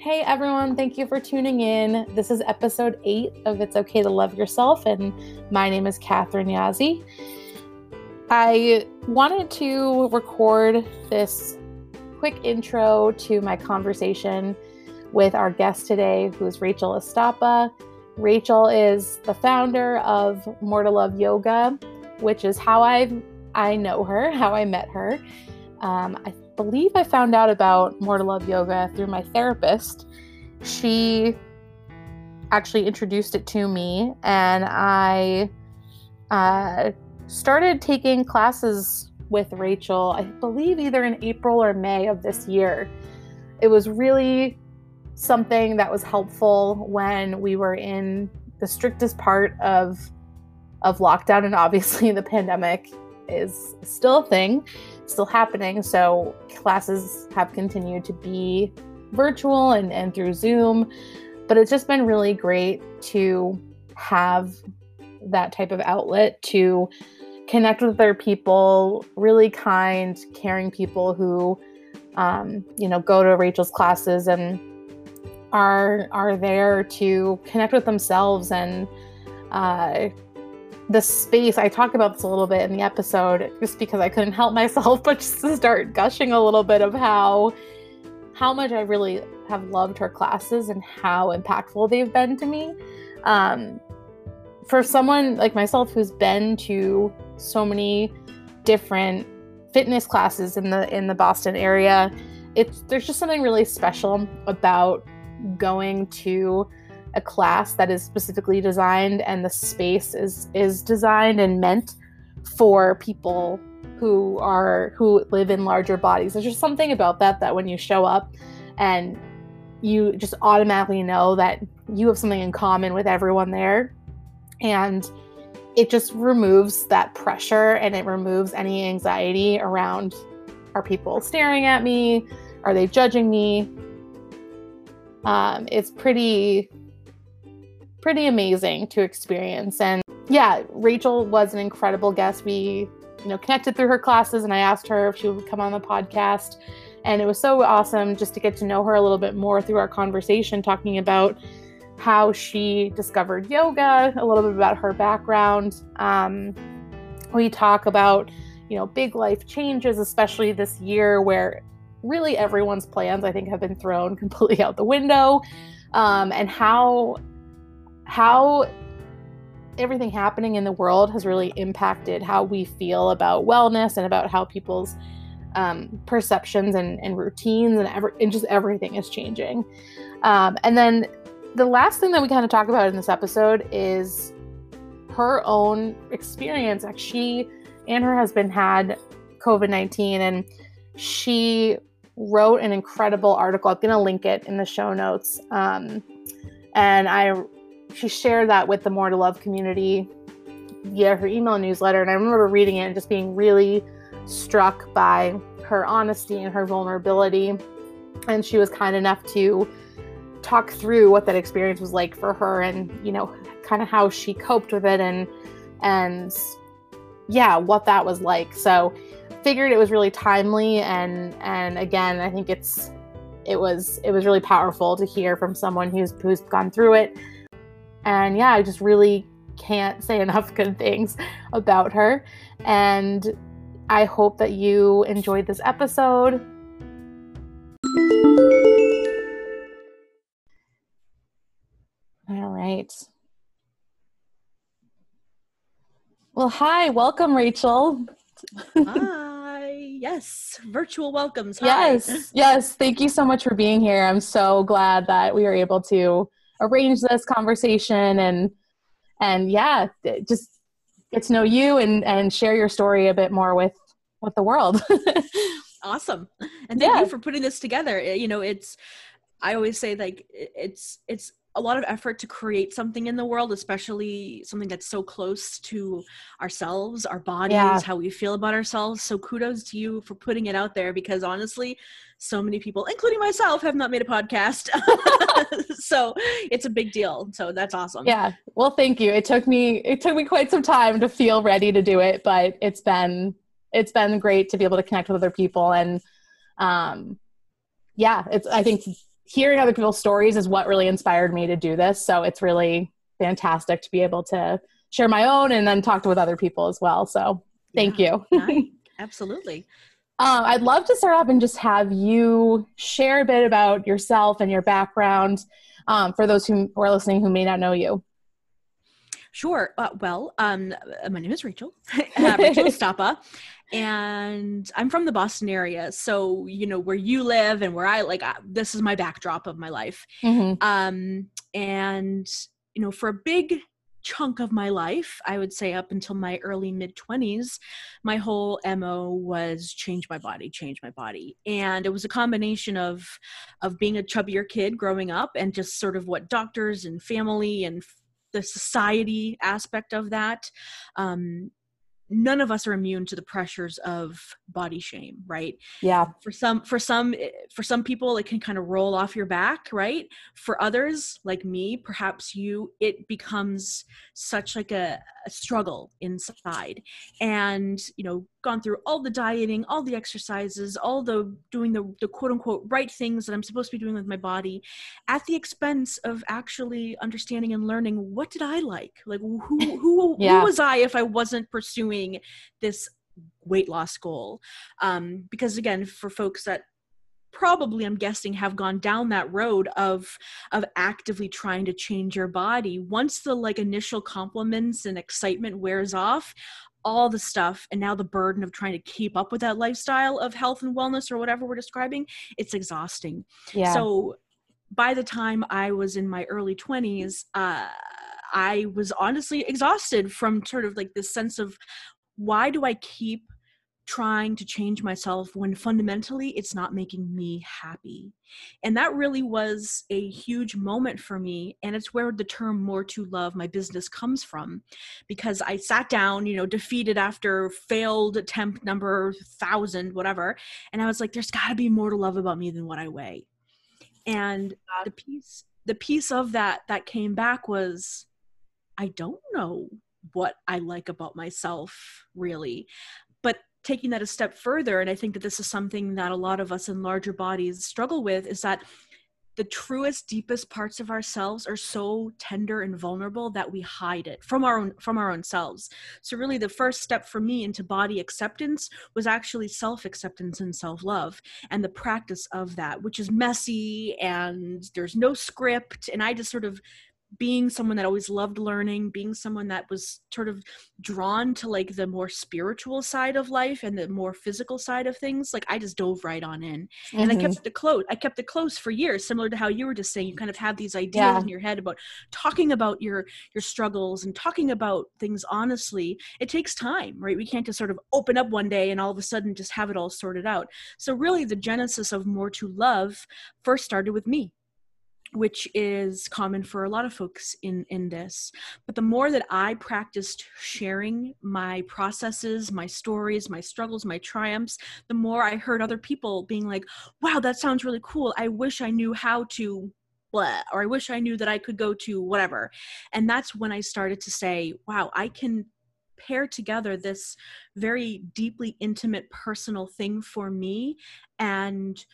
Hey everyone, thank you for tuning in. This is episode eight of It's Okay to Love Yourself, and my name is Catherine Yazzie. I wanted to record this quick intro to my conversation with our guest today, who is Rachel Estapa. Rachel is the founder of More to Love Yoga, which is how I I know her, how I met her. Um, I believe I found out about More to Love Yoga through my therapist. She actually introduced it to me, and I uh, started taking classes with Rachel, I believe either in April or May of this year. It was really something that was helpful when we were in the strictest part of of lockdown and obviously the pandemic is still a thing, still happening. So classes have continued to be virtual and, and through Zoom. But it's just been really great to have that type of outlet to connect with other people, really kind, caring people who, um, you know, go to Rachel's classes and are are there to connect with themselves and uh, the space i talk about this a little bit in the episode just because i couldn't help myself but just to start gushing a little bit of how how much i really have loved her classes and how impactful they've been to me. Um, for someone like myself who's been to so many different fitness classes in the in the boston area it's there's just something really special about going to a class that is specifically designed and the space is is designed and meant for people who are who live in larger bodies. There's just something about that that when you show up and you just automatically know that you have something in common with everyone there. And it just removes that pressure and it removes any anxiety around are people staring at me? Are they judging me? Um, it's pretty pretty amazing to experience. And yeah, Rachel was an incredible guest. We, you know, connected through her classes and I asked her if she would come on the podcast. And it was so awesome just to get to know her a little bit more through our conversation, talking about how she discovered yoga, a little bit about her background. Um, we talk about, you know, big life changes, especially this year where really everyone's plans, I think, have been thrown completely out the window, um, and how how everything happening in the world has really impacted how we feel about wellness and about how people's um, perceptions and, and, routines and, and just everything is changing. Um, and then the last thing that we kind of talk about in this episode is her own experience. Like she and her husband had COVID 19, and she wrote an incredible article. I'm going to link it in the show notes. Um, and I she shared that with the More to Love community via her email newsletter. And I remember reading it and just being really struck by her honesty and her vulnerability. And she was kind enough to talk through what that experience was like for her and, you know, kind of how she coped with it and, and yeah, what that was like. So, figured it was really timely and and again, I think it's it was it was really powerful to hear from someone who's who's gone through it and yeah, I just really can't say enough good things about her. And I hope that you enjoyed this episode. All right. Well, hi, welcome, Rachel. hi, yes, virtual welcomes. Hi. Yes, yes. Thank you so much for being here. I'm so glad that we were able to arrange this conversation and and yeah just get to know you and and share your story a bit more with with the world. Awesome. And thank yeah. you for putting this together. You know it's i always say like it's it's a lot of effort to create something in the world, especially something that's so close to ourselves, our bodies, yeah. how we feel about ourselves. So kudos to you for putting it out there because honestly, so many people, including myself, have not made a podcast. so it's a big deal. So that's awesome. Yeah. Well, thank you. It took me it took me quite some time to feel ready to do it, but it's been it's been great to be able to connect with other people and um yeah, it's I think hearing other people's stories is what really inspired me to do this. So it's really fantastic to be able to share my own and then talk to with other people as well. So thank yeah, you. absolutely. Um, I'd love to start off and just have you share a bit about yourself and your background um, for those who, are listening who may not know you. Sure. Uh, well, um, my name is Rachel, uh, Rachel Estapa, and I'm from the Boston area. So, you know, where you live and where I like, uh, this is my backdrop of my life. Mm-hmm. Um, and, you know, for a big chunk of my life, I would say up until my early mid 20s, my whole MO was change my body, change my body. And it was a combination of of being a chubbier kid growing up and just sort of what doctors and family and the society aspect of that um, none of us are immune to the pressures of body shame right? Yeah. For some for some eh, for some people it can kind of roll off your back right? For others like me perhaps you it becomes such like a, a struggle inside. And you know gone through all the dieting all the exercises all the doing the, the quote unquote right things that i'm supposed to be doing with my body at the expense of actually understanding and learning what did i like like who who, yeah. who was i if i wasn't pursuing pursuing this weight loss goal um, because again for folks that probably i'm guessing have gone down that road of of actively trying to change your body once the like initial compliments and excitement wears off all the stuff and now the burden of trying to keep up with that lifestyle of health and wellness or whatever we're describing it's exhausting yeah. so by the time i was in my early 20s uh I was honestly exhausted from sort of like this sense of why do I keep trying to change myself when fundamentally it's not making me happy. And that really was a huge moment for me. And it's where the term more to love my business comes from. Because I sat down, you know, defeated after failed attempt number thousand, whatever. And I was like, there's got to be more to love about me than what I weigh. And the piece, the piece of that that came back was I don't know what I like about myself, really. Taking that a step further, and I think that this is something that a lot of us in larger bodies struggle with, is that the truest deepest parts of ourselves are so tender and vulnerable that we hide it from our own from our own selves. So really the first step for me into body acceptance was actually self acceptance and self love and the practice of that which is messy and there's no script and i just sort of being someone that always loved learning, being someone that was sort of drawn to like the more spiritual side of life and the more physical side of things, like I just dove right on in. Mm-hmm. And I kept mm-hmm. it close. I kept it close for years, similar to how you were just saying. You kind of have these ideas yeah. in your head about talking about your your struggles and talking about things honestly. It takes time, right? We can't just sort of open up one day and all of a sudden just have it all sorted out. So really the genesis of more to love first started with me which is common for a lot of folks in in this. But the more that i practiced sharing my processes my stories my struggles my triumphs the more i heard other people being like wow that sounds really cool. I wish i knew how to blah or i wish i knew that i could go to whatever. And that's when i started to say wow i can pair together this very deeply intimate personal thing for me and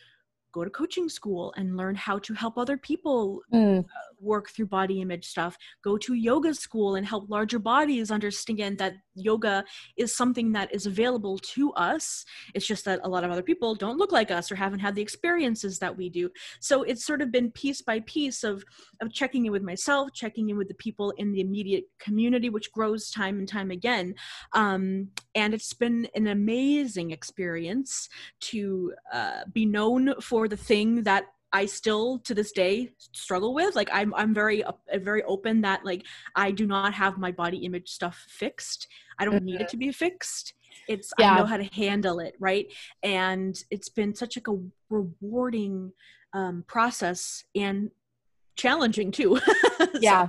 go to coaching school and learn how to help other people mm. Work through body image stuff. Go to yoga school and help larger bodies understand that yoga is something that is available to us. It's just that a lot of other people don't look like us or haven't had the experiences that we do. So it's sort of been piece by piece of of checking in with myself checking in with the people in the immediate community which grows time and time again. Um, and it's been an amazing experience to uh, be known for the thing that I still to this day struggle with. Like I'm I'm very uh, very open that like I do not have my body image stuff fixed. I don't mm-hmm. need it to be fixed. It's yeah. I know how to handle it, right? And it's been such like a rewarding um, process and challenging too. yeah.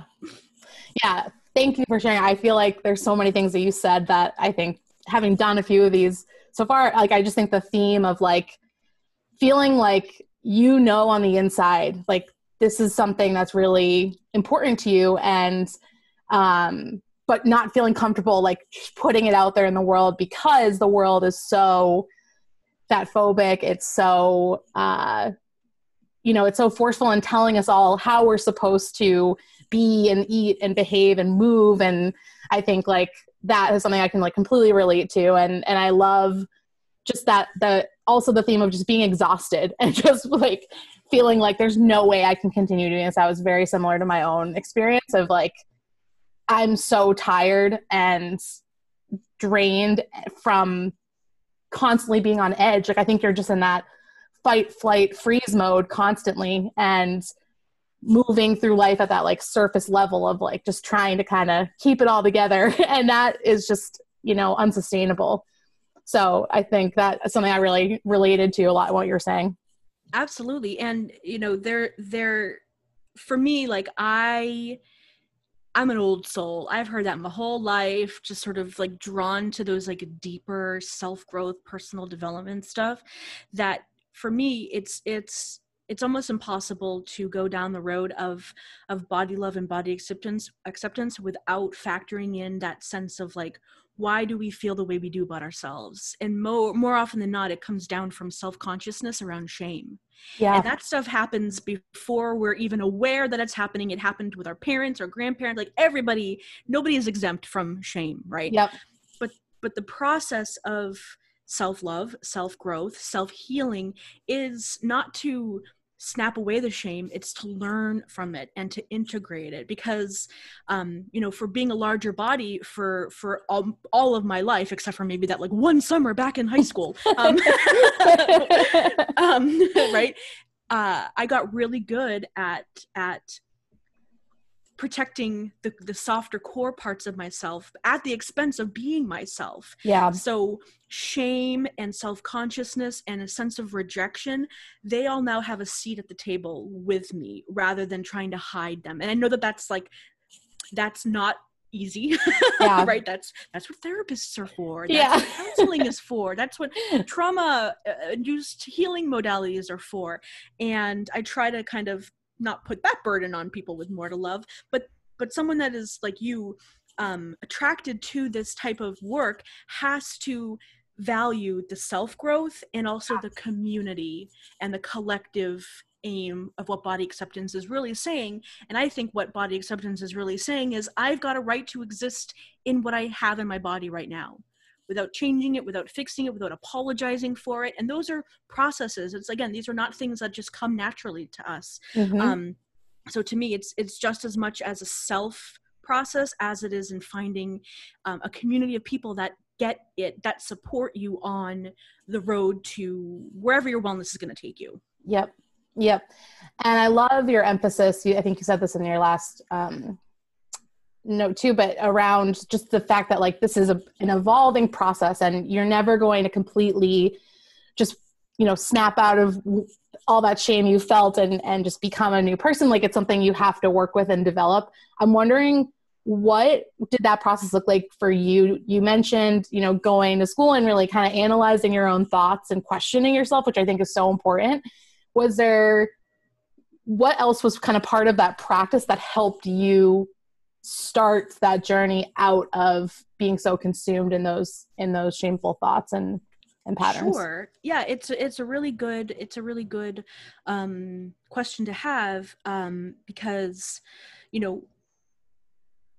Yeah. Thank you for sharing. I feel like there's so many things that you said that I think having done a few of these so far, like I just think the theme of like feeling like you know on the inside like this is something that's really important to you and um but not feeling comfortable like putting it out there in the world because the world is so fat phobic it's so uh you know, it's so forceful in telling us all how we're supposed to be and eat and behave and move. And I think like that is something I can like completely relate to. And, and I love just that, the, also the theme of just being exhausted and just like feeling like there's no way I can continue doing this. That was very similar to my own experience of like, I'm so tired and drained from constantly being on edge. Like I think you're just in that fight, flight, freeze mode constantly and moving through life at that like surface level of like just trying to kind of keep it all together. And that is just, you know, unsustainable. So I think that's something I really related to a lot what you're saying. Absolutely. And you know, there there for me, like I I'm an old soul. I've heard that my whole life, just sort of like drawn to those like deeper self-growth, personal development stuff that for me it's it's it's almost impossible to go down the road of of body love and body acceptance acceptance without factoring in that sense of like why do we feel the way we do about ourselves? And more more often than not it comes down from self-consciousness around shame. Yeah. and that stuff happens before we're even aware that it's happening. It happened with our parents or grandparents like everybody nobody is exempt from shame right? Yep. But but the process of self-love self-growth self-healing is not to snap away the shame it's to learn from it and to integrate it. Because um you know for being a larger body for for all, all of my life except for maybe that like one summer back in high school um, um right? Uh i got really good at at protecting the, the softer core parts of myself at the expense of being myself. Yeah. So shame and self-consciousness and a sense of rejection, they all now have a seat at the table with me rather than trying to hide them. And I know that that's like that's not easy yeah. right that's that's what therapists are for that's yeah. what counseling is for that's what trauma uh, induced healing modalities are for and i try to kind of not put that burden on people with more to love but but someone that is like you um, attracted to this type of work has to value the self growth and also the community and the collective aim of what body acceptance is really saying. And I think what body acceptance is really saying is I've got a right to exist in what I have in my body right now without changing it, without fixing it, without apologizing for it. And those are processes. It's again, these are not things that just come naturally to us. Mm-hmm. Um, so to me, it's it's just as much as a self process as it is in finding um, a community of people that get it that support you on the road to wherever your wellness is going to take you yep yep and i love your emphasis i think you said this in your last um, note too but around just the fact that like this is a, an evolving process and you're never going to completely just you know snap out of all that shame you felt and and just become a new person. Like it's something you have to work with and develop. I'm wondering what did that process look like for you? You mentioned you know going to school and really kind of analyzing your own thoughts and questioning yourself which i think is so important. Was there what else was kind of part of that practice that helped you starts that journey out of being so consumed in those in those shameful thoughts and and patterns. Sure. Yeah it's it's a really good it's a really good um question to have um because you know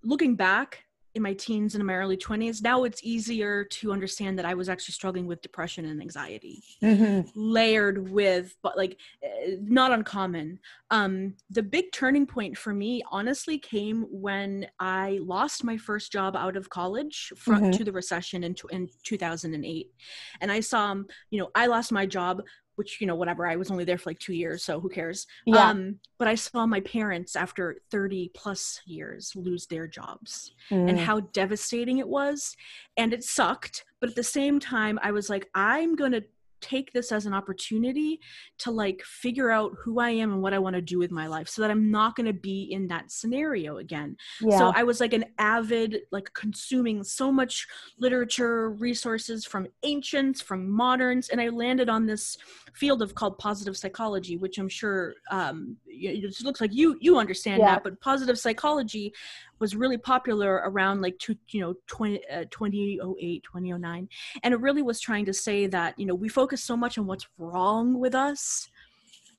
looking back in my teens and in my early 20s now it's easier to understand that i was actually struggling with depression and anxiety mm-hmm. layered with but like eh, not uncommon um the big turning point for me honestly came when i lost my first job out of college from mm-hmm. to the recession in, in 2008 and i saw um, you know i lost my job which you know whatever i was only there for like two years so who cares yeah. um but i saw my parents after 30 plus years lose their jobs mm. and how devastating it was and it sucked but at the same time i was like i'm gonna take this as an opportunity to like figure out who I am and what I want to do with my life so that I'm not going to be in that scenario again. Yeah. So I was like an avid like consuming so much literature, resources from ancients, from moderns and I landed on this field of called positive psychology which I'm sure um it looks like you you understand yeah. that but positive psychology was really popular around like two, you know 20, uh, 2008 2009 and it really was trying to say that you know we focus so much on what's wrong with us.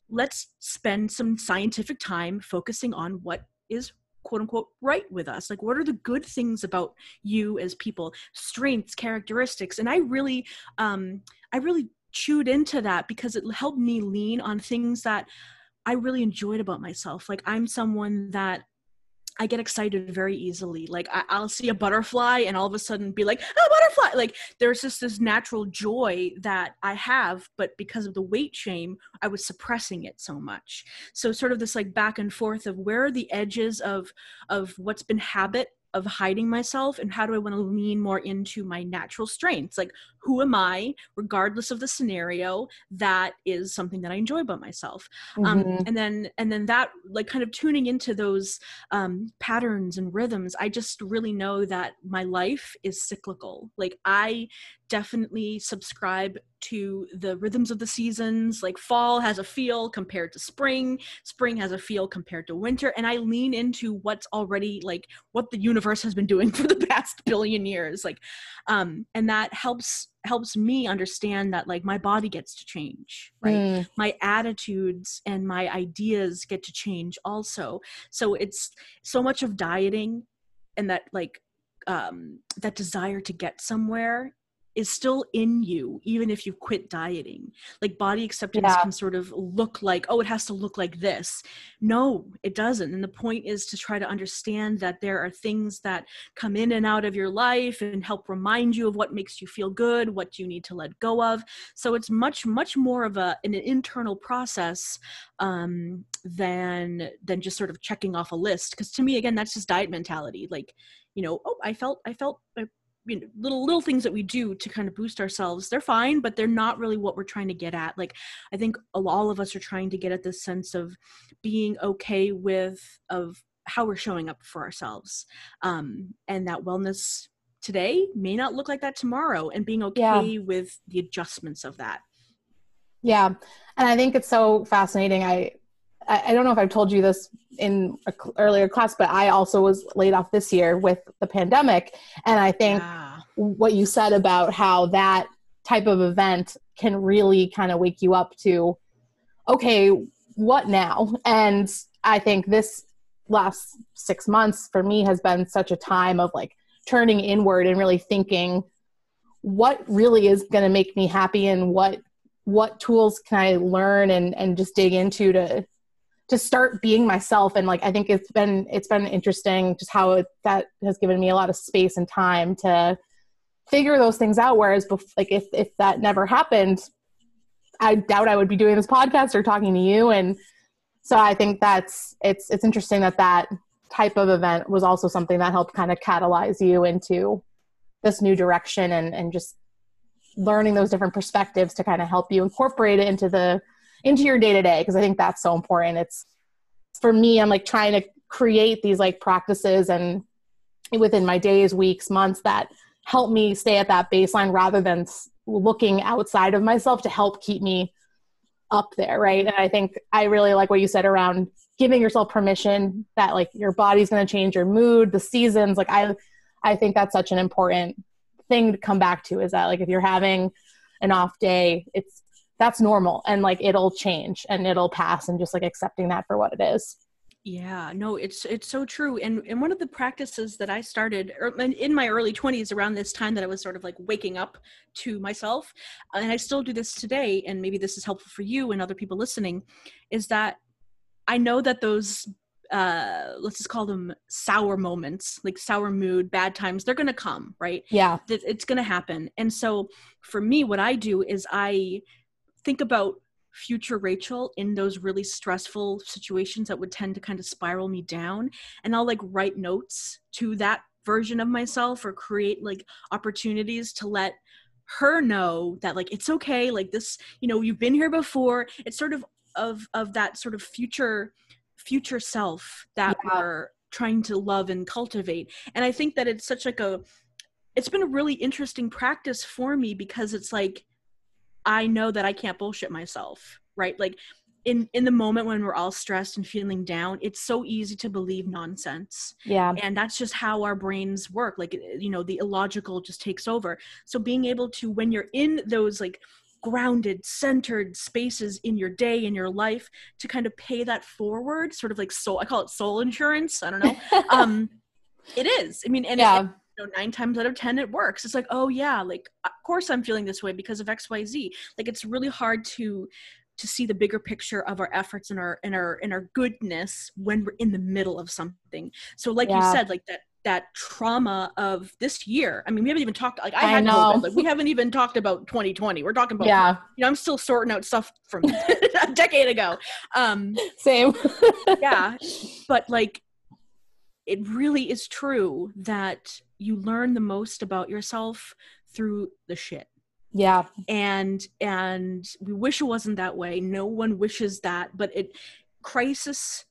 Let's spend some scientific time focusing on what is quote unquote right with us. Like what are the good things about you as people? Strengths characteristics. And i really um i really chewed into that because it helped me lean on things that i really enjoyed about myself. Like i'm someone that I get excited very easily. Like I, will see a butterfly and all of a sudden be like, "Oh, butterfly!" Like there's just this natural joy that I have, but because of the weight shame, I was suppressing it so much. So sort of this like back and forth of where are the edges of of what's been habit of hiding myself and how do i want to lean more into my natural strengths? Like who am i regardless of the scenario that is something that i enjoy about myself. Um, mm-hmm. um, and then and then that like kind of tuning into those um, patterns and rhythms i just really know that my life is cyclical. Like i definitely subscribe to the rhythms of the seasons. Like fall has a feel compared to spring, spring has a feel compared to winter, and I lean into what's already like what the universe has been doing for the past billion years. Like, um, and that helps helps me understand that like my body gets to change right mm. my attitudes and my ideas get to change also so it's so much of dieting and that like um that desire to get somewhere is still in you even if you quit dieting. Like body acceptance yeah. can sort of look like oh it has to look like this. No it doesn't. And the point is to try to understand that there are things that come in and out of your life and help remind you of what makes you feel good what you need to let go of. So it's much much more of a an internal process um, than than just sort of checking off a list. Because to me again that's just diet mentality. Like you know oh i felt i felt you know little little things that we do to kind of boost ourselves they're fine but they're not really what we're trying to get at. Like i think all of us are trying to get at this sense of being okay with of how we're showing up for ourselves. Um and that wellness today may not look like that tomorrow and being okay yeah. with the adjustments of that. Yeah. And i think it's so fascinating. I I don't know if I've told you this in an earlier class, but I also was laid off this year with the pandemic. And I think yeah. what you said about how that type of event can really kind of wake you up to, okay, what now? And I think this last six months for me has been such a time of like turning inward and really thinking what really is going to make me happy and what what tools can I learn and and just dig into to to start being myself. And like i think it's been it's been interesting just how it, that has given me a lot of space and time to figure those things out. Whereas bef- like if if that never happened i doubt i would be doing this podcast or talking to you. And so i think that's it's it's interesting that that type of event was also something that helped kind of catalyze you into this new direction and and just learning those different perspectives to kind of help you incorporate it into the into your day to day because I think that's so important. It's for me, I'm like trying to create these like practices and within my days, weeks, months that help me stay at that baseline rather than looking outside of myself to help keep me up there, right? And I think I really like what you said around giving yourself permission that like your body's going to change your mood, the seasons. Like I I think that's such an important thing to come back to is that like if you're having an off day, it's that's normal and like it'll change and it'll pass and just like accepting that for what it is. Yeah no it's it's so true. And and one of the practices that i started er, in my early 20s around this time that i was sort of like waking up to myself and i still do this today and maybe this is helpful for you and other people listening is that i know that those uh let's just call them sour moments like sour mood bad times they're gonna come right? Yeah. It's gonna happen. And so for me what i do is i think about future Rachel in those really stressful situations that would tend to kind of spiral me down. And I'll like write notes to that version of myself or create like opportunities to let her know that like it's okay like this you know you've been here before it's sort of of of that sort of future future self that yeah. we're trying to love and cultivate and i think that it's such like a it's been a really interesting practice for me because it's like I know that I can't bullshit myself, right? Like in in the moment when we're all stressed and feeling down, it's so easy to believe nonsense. Yeah. And that's just how our brains work. Like you know, the illogical just takes over. So being able to when you're in those like grounded centered spaces in your day in your life to kind of pay that forward sort of like soul i call it soul insurance i don't know um it is i mean and yeah. it, know, nine times out of ten it works it's like oh yeah like of course i'm feeling this way because of xyz like it's really hard to to see the bigger picture of our efforts and our and our and our goodness when we're in the middle of something so like yeah. you said like that that trauma of this year. I mean, we haven't even talked like I, I had know. COVID. Like, we haven't even talked about 2020. We're talking about yeah. You know, I'm still sorting out stuff from a decade ago. Um Same. yeah, but like, it really is true that you learn the most about yourself through the shit. Yeah. And and we wish it wasn't that way. No one wishes that, but it crisis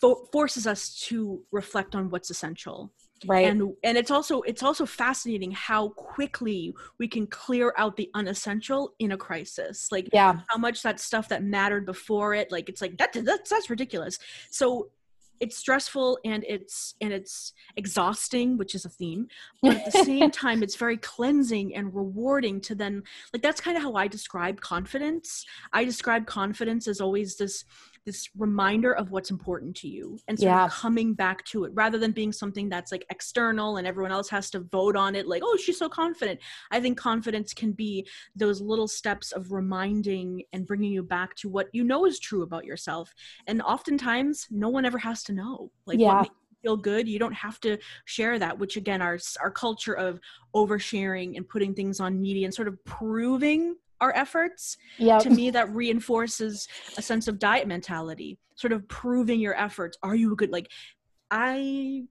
fo- forces us to reflect on what's essential right and and it's also it's also fascinating how quickly we can clear out the unessential in a crisis like yeah how much that stuff that mattered before it like it's like that that's that's ridiculous so it's stressful and it's and it's exhausting which is a theme but at the same time it's very cleansing and rewarding to then like that's kind of how i describe confidence. I describe confidence as always this this reminder of what's important to you and sort yeah. of coming back to it rather than being something that's like external and everyone else has to vote on it like oh she's so confident i think confidence can be those little steps of reminding and bringing you back to what you know is true about yourself and oftentimes no one ever has to know like yeah. feel good you don't have to share that which again our our culture of oversharing and putting things on media and sort of proving our efforts yep. to me that reinforces a sense of diet mentality sort of proving your efforts. Are you a good like i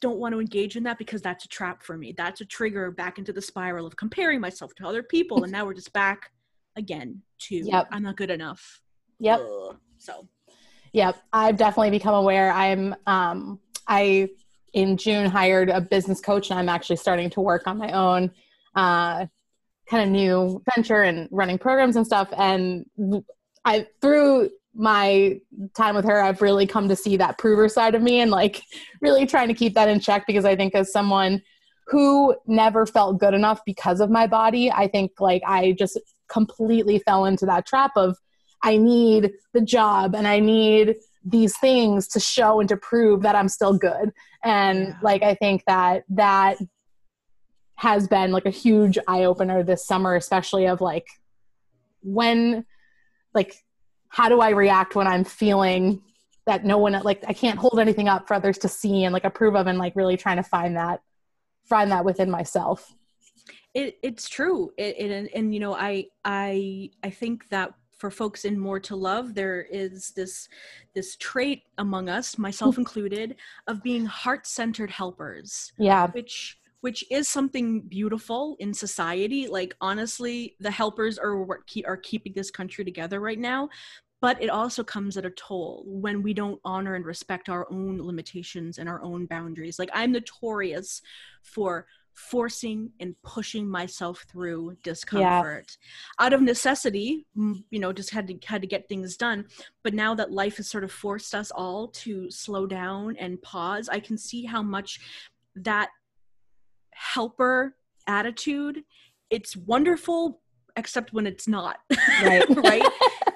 don't want to engage in that because that's a trap for me. That's a trigger back into the spiral of comparing myself to other people and now we're just back again to yep. i'm not good enough. Yep. Ugh. so. Yep. I've definitely become aware. I'm um i in june hired a business coach and i'm actually starting to work on my own. Uh kind of new venture and running programs and stuff. And I through my time with her, I've really come to see that prover side of me and like really trying to keep that in check because I think as someone who never felt good enough because of my body, I think like I just completely fell into that trap of I need the job and I need these things to show and to prove that I'm still good. And yeah. like I think that that has been like a huge eye opener this summer, especially of like when, like, how do I react when I'm feeling that no one like I can't hold anything up for others to see and like approve of, and like really trying to find that find that within myself. It, it's true, it, it, and, and you know, I I I think that for folks in more to love there is this this trait among us myself included of being heart-centered helpers yeah which which is something beautiful in society. Like honestly, the helpers are what keep, are keeping this country together right now. But it also comes at a toll when we don't honor and respect our own limitations and our own boundaries. Like I'm notorious for forcing and pushing myself through discomfort yeah. out of necessity you know just had to had to get things done but now that life has sort of forced us all to slow down and pause i can see how much that helper attitude it's wonderful except when it's not right. right?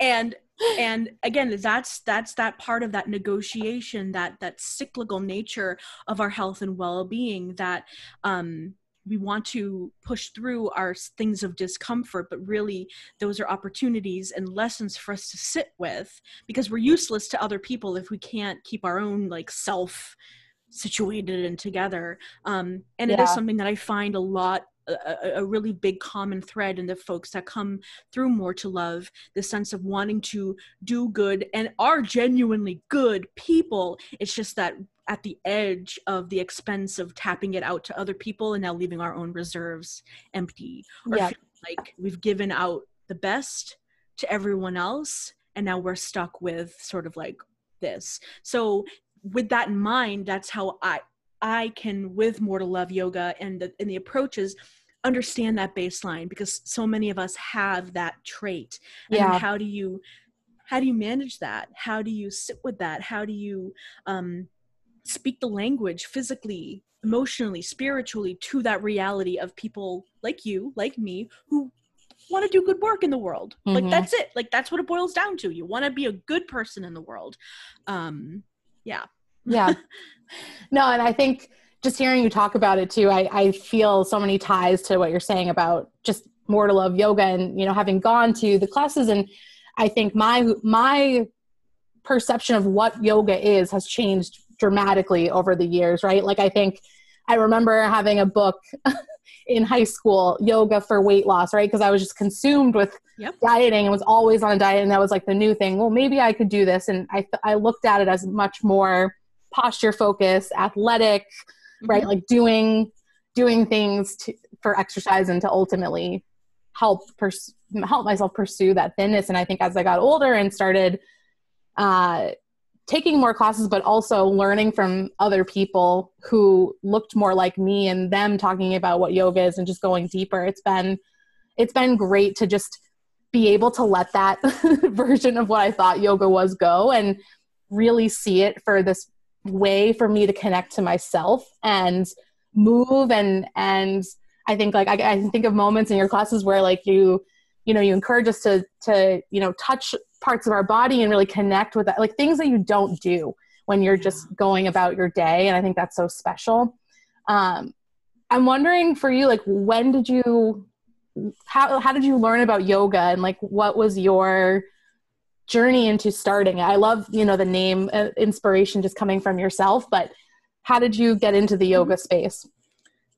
And and again that's that's that part of that negotiation that that cyclical nature of our health and well-being that um we want to push through our things of discomfort but really those are opportunities and lessons for us to sit with because we're useless to other people if we can't keep our own like self situated and together um, and yeah. it is something that i find a lot a, a, really big common thread in the folks that come through more to love the sense of wanting to do good and are genuinely good people it's just that at the edge of the expense of tapping it out to other people and now leaving our own reserves empty or yeah. like we've given out the best to everyone else and now we're stuck with sort of like this so with that in mind, that's how I I can with more to love yoga and the and the approaches understand that baseline because so many of us have that trait. And yeah. how do you how do you manage that? How do you sit with that? How do you um, speak the language physically, emotionally, spiritually to that reality of people like you, like me, who want to do good work in the world. Mm-hmm. Like that's it. Like that's what it boils down to. You want to be a good person in the world. Um yeah. yeah. No, and I think just hearing you talk about it too, I, I feel so many ties to what you're saying about just more to love yoga and you know having gone to the classes and I think my my perception of what yoga is has changed dramatically over the years, right? Like I think I remember having a book in high school, yoga for weight loss, right? Because I was just consumed with yep. dieting and was always on a diet, and that was like the new thing. Well, maybe I could do this, and I I looked at it as much more posture focused, athletic, mm-hmm. right? Like doing doing things to, for exercise and to ultimately help pers- help myself pursue that thinness. And I think as I got older and started uh, taking more classes, but also learning from other people who looked more like me and them talking about what yoga is and just going deeper. It's been it's been great to just be able to let that version of what I thought yoga was go and really see it for this way for me to connect to myself and move and and I think like I, I think of moments in your classes where like you you know you encourage us to to you know touch parts of our body and really connect with that like things that you don't do when you're just going about your day and i think that's so special. Um, i'm wondering for you like when did you how, how did you learn about yoga and like what was your journey into starting i love you know the name uh, inspiration just coming from yourself but how did you get into the yoga space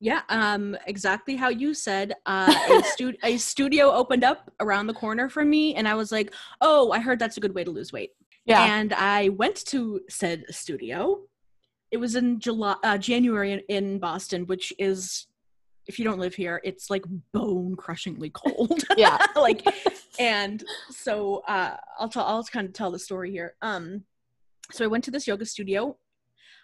yeah, um, exactly how you said. Uh, a, stu- a studio opened up around the corner from me, and I was like, "Oh, I heard that's a good way to lose weight." Yeah, and I went to said studio. It was in July, uh, January in, in Boston, which is, if you don't live here, it's like bone crushingly cold. yeah, like, and so uh, I'll tell. I'll kind of tell the story here. Um, so I went to this yoga studio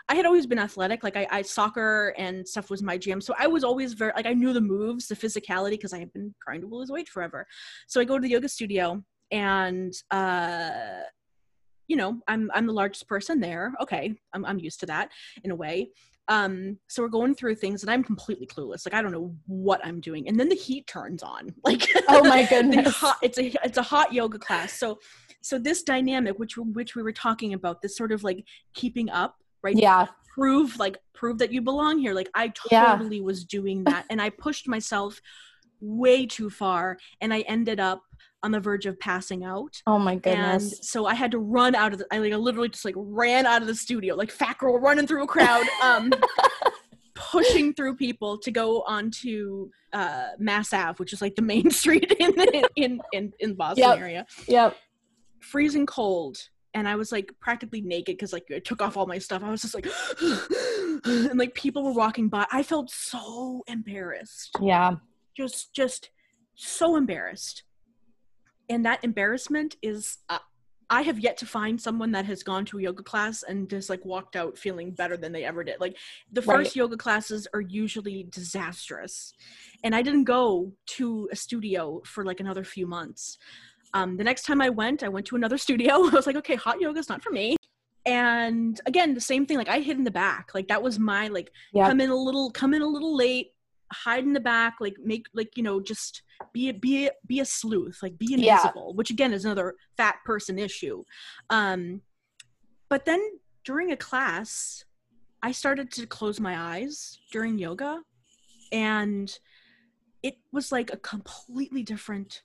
I had always been athletic. Like I, I soccer and stuff was my jam. So I was always very like I knew the moves, the physicality because I had been trying to lose weight forever. So I go to the yoga studio and uh you know, I'm I'm the largest person there. Okay, I'm I'm used to that in a way. Um, so we're going through things and I'm completely clueless. Like I don't know what I'm doing. And then the heat turns on. Like oh my goodness, hot, it's a it's a hot yoga class. So so this dynamic, which which we were talking about, this sort of like keeping up right? Yeah. Prove like prove that you belong here. Like I totally yeah. was doing that and I pushed myself way too far and I ended up on the verge of passing out. Oh my goodness. And so I had to run out of the I like I literally just like ran out of the studio, like fat girl running through a crowd, um pushing through people to go onto uh Mass Ave, which is like the main street in in in, in Boston yep. area. Yep. Freezing cold and I was like practically naked because like I took off all my stuff. I was just like, and like people were walking by. I felt so embarrassed. Yeah. Just, just so embarrassed. And that embarrassment is, uh, I have yet to find someone that has gone to a yoga class and just like walked out feeling better than they ever did. Like the first right. yoga classes are usually disastrous. And I didn't go to a studio for like another few months. Um, the next time I went, I went to another studio. I was like, okay, hot yoga is not for me. And again, the same thing. Like I hid in the back. Like that was my like yep. come in a little, come in a little late, hide in the back, like make like you know just be a, be a, be a sleuth, like be invisible. Yeah. Which again is another fat person issue. Um, but then during a class, I started to close my eyes during yoga, and it was like a completely different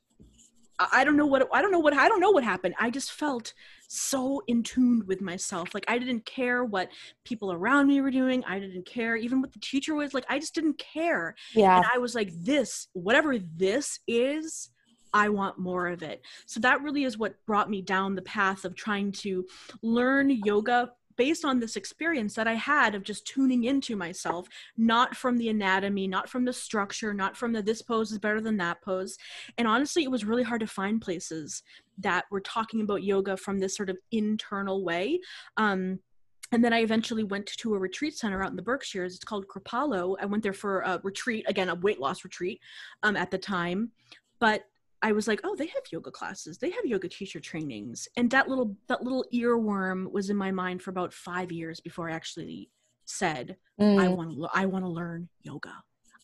I don't know what I don't know what I don't know what happened. I just felt so in tune with myself. Like I didn't care what people around me were doing. I didn't care even what the teacher was like. I just didn't care. Yeah. And I was like, this, whatever this is, I want more of it. So that really is what brought me down the path of trying to learn yoga based on this experience that I had of just tuning into myself, not from the anatomy, not from the structure, not from the this pose is better than that pose. And honestly, it was really hard to find places that were talking about yoga from this sort of internal way. Um, and then I eventually went to a retreat center out in the Berkshires. It's called Kripalu. I went there for a retreat, again, a weight loss retreat um, at the time. But I was like, oh, they have yoga classes. They have yoga teacher trainings. And that little that little earworm was in my mind for about 5 years before I actually said, mm. I want to I want to learn yoga.